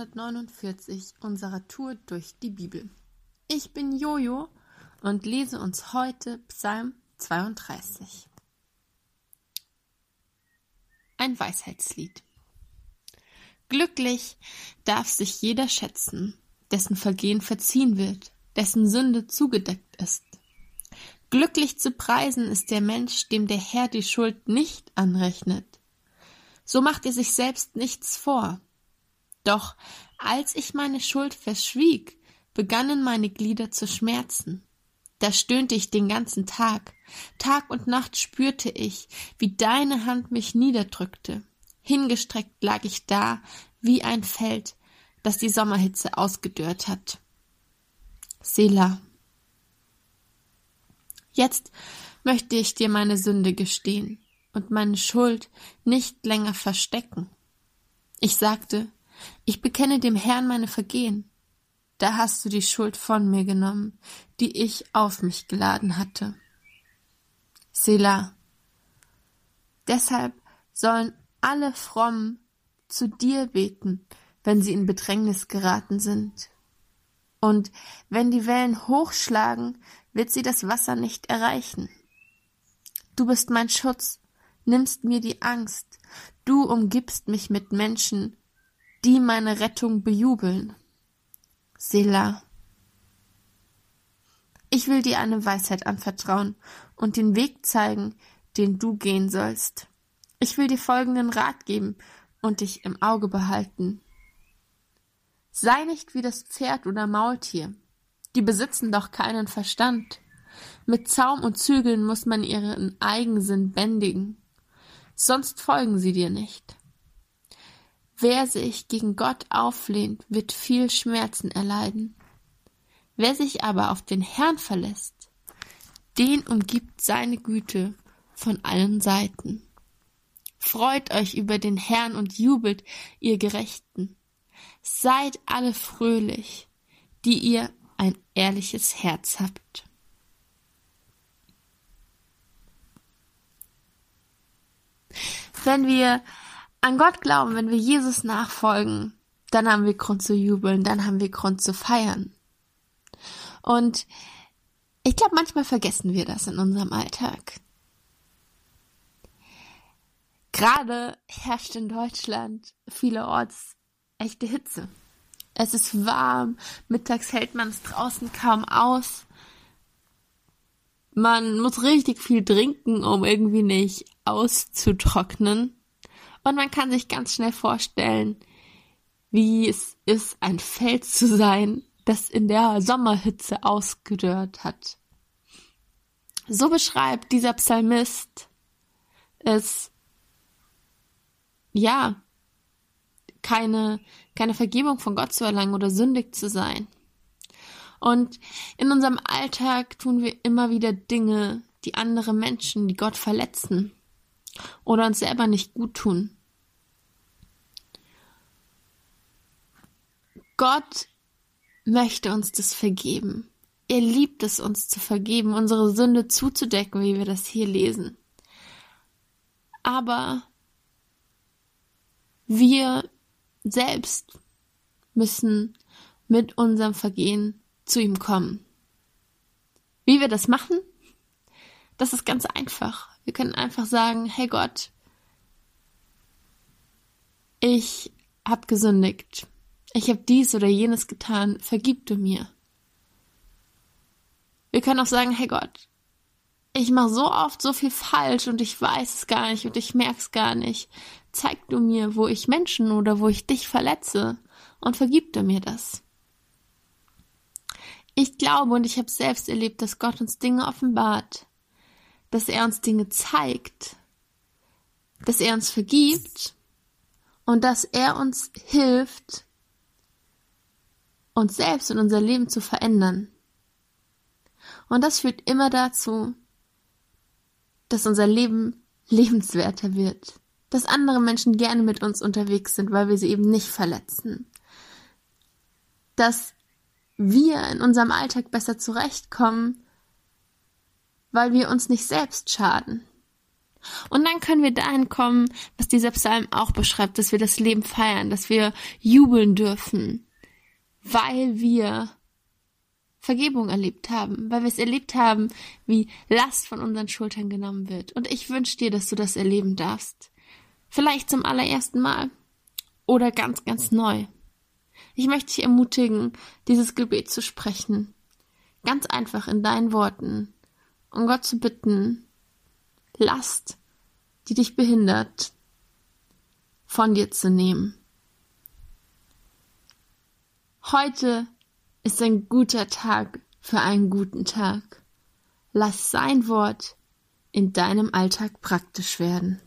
149 unserer Tour durch die Bibel. Ich bin Jojo und lese uns heute Psalm 32. Ein Weisheitslied. Glücklich darf sich jeder schätzen, dessen Vergehen verziehen wird, dessen Sünde zugedeckt ist. Glücklich zu preisen ist der Mensch, dem der Herr die Schuld nicht anrechnet. So macht er sich selbst nichts vor doch als ich meine Schuld verschwieg, begannen meine Glieder zu schmerzen. Da stöhnte ich den ganzen Tag. Tag und Nacht spürte ich, wie deine Hand mich niederdrückte. Hingestreckt lag ich da, wie ein Feld, das die Sommerhitze ausgedörrt hat. Selah. Jetzt möchte ich dir meine Sünde gestehen und meine Schuld nicht länger verstecken. Ich sagte, ich bekenne dem Herrn meine Vergehen. Da hast du die Schuld von mir genommen, die ich auf mich geladen hatte. Selah. Deshalb sollen alle Frommen zu dir beten, wenn sie in Bedrängnis geraten sind. Und wenn die Wellen hochschlagen, wird sie das Wasser nicht erreichen. Du bist mein Schutz, nimmst mir die Angst, du umgibst mich mit Menschen, die meine Rettung bejubeln. Selah. Ich will dir eine Weisheit anvertrauen und den Weg zeigen, den du gehen sollst. Ich will dir folgenden Rat geben und dich im Auge behalten. Sei nicht wie das Pferd oder Maultier. Die besitzen doch keinen Verstand. Mit Zaum und Zügeln muss man ihren Eigensinn bändigen. Sonst folgen sie dir nicht. Wer sich gegen Gott auflehnt, wird viel Schmerzen erleiden. Wer sich aber auf den Herrn verlässt, den umgibt seine Güte von allen Seiten. Freut euch über den Herrn und jubelt, ihr Gerechten. Seid alle fröhlich, die ihr ein ehrliches Herz habt. Wenn wir an Gott glauben, wenn wir Jesus nachfolgen, dann haben wir Grund zu jubeln, dann haben wir Grund zu feiern. Und ich glaube, manchmal vergessen wir das in unserem Alltag. Gerade herrscht in Deutschland vielerorts echte Hitze. Es ist warm, mittags hält man es draußen kaum aus. Man muss richtig viel trinken, um irgendwie nicht auszutrocknen. Und man kann sich ganz schnell vorstellen, wie es ist, ein Feld zu sein, das in der Sommerhitze ausgedörrt hat. So beschreibt dieser Psalmist es, ja, keine, keine Vergebung von Gott zu erlangen oder sündig zu sein. Und in unserem Alltag tun wir immer wieder Dinge, die andere Menschen, die Gott verletzen oder uns selber nicht gut tun. Gott möchte uns das vergeben. Er liebt es, uns zu vergeben, unsere Sünde zuzudecken, wie wir das hier lesen. Aber wir selbst müssen mit unserem Vergehen zu ihm kommen. Wie wir das machen? Das ist ganz einfach. Wir können einfach sagen, hey Gott, ich habe gesündigt. Ich habe dies oder jenes getan, vergib du mir. Wir können auch sagen, hey Gott, ich mache so oft so viel falsch und ich weiß es gar nicht und ich merk's gar nicht. Zeig du mir, wo ich Menschen oder wo ich dich verletze und vergib du mir das. Ich glaube und ich habe selbst erlebt, dass Gott uns Dinge offenbart, dass er uns Dinge zeigt, dass er uns vergibt und dass er uns hilft, uns selbst und unser Leben zu verändern. Und das führt immer dazu, dass unser Leben lebenswerter wird, dass andere Menschen gerne mit uns unterwegs sind, weil wir sie eben nicht verletzen, dass wir in unserem Alltag besser zurechtkommen, weil wir uns nicht selbst schaden. Und dann können wir dahin kommen, was dieser Psalm auch beschreibt, dass wir das Leben feiern, dass wir jubeln dürfen, weil wir Vergebung erlebt haben, weil wir es erlebt haben, wie Last von unseren Schultern genommen wird. Und ich wünsche dir, dass du das erleben darfst. Vielleicht zum allerersten Mal oder ganz, ganz neu. Ich möchte dich ermutigen, dieses Gebet zu sprechen. Ganz einfach in deinen Worten. Um Gott zu bitten, Last, die dich behindert, von dir zu nehmen. Heute ist ein guter Tag für einen guten Tag. Lass sein Wort in deinem Alltag praktisch werden.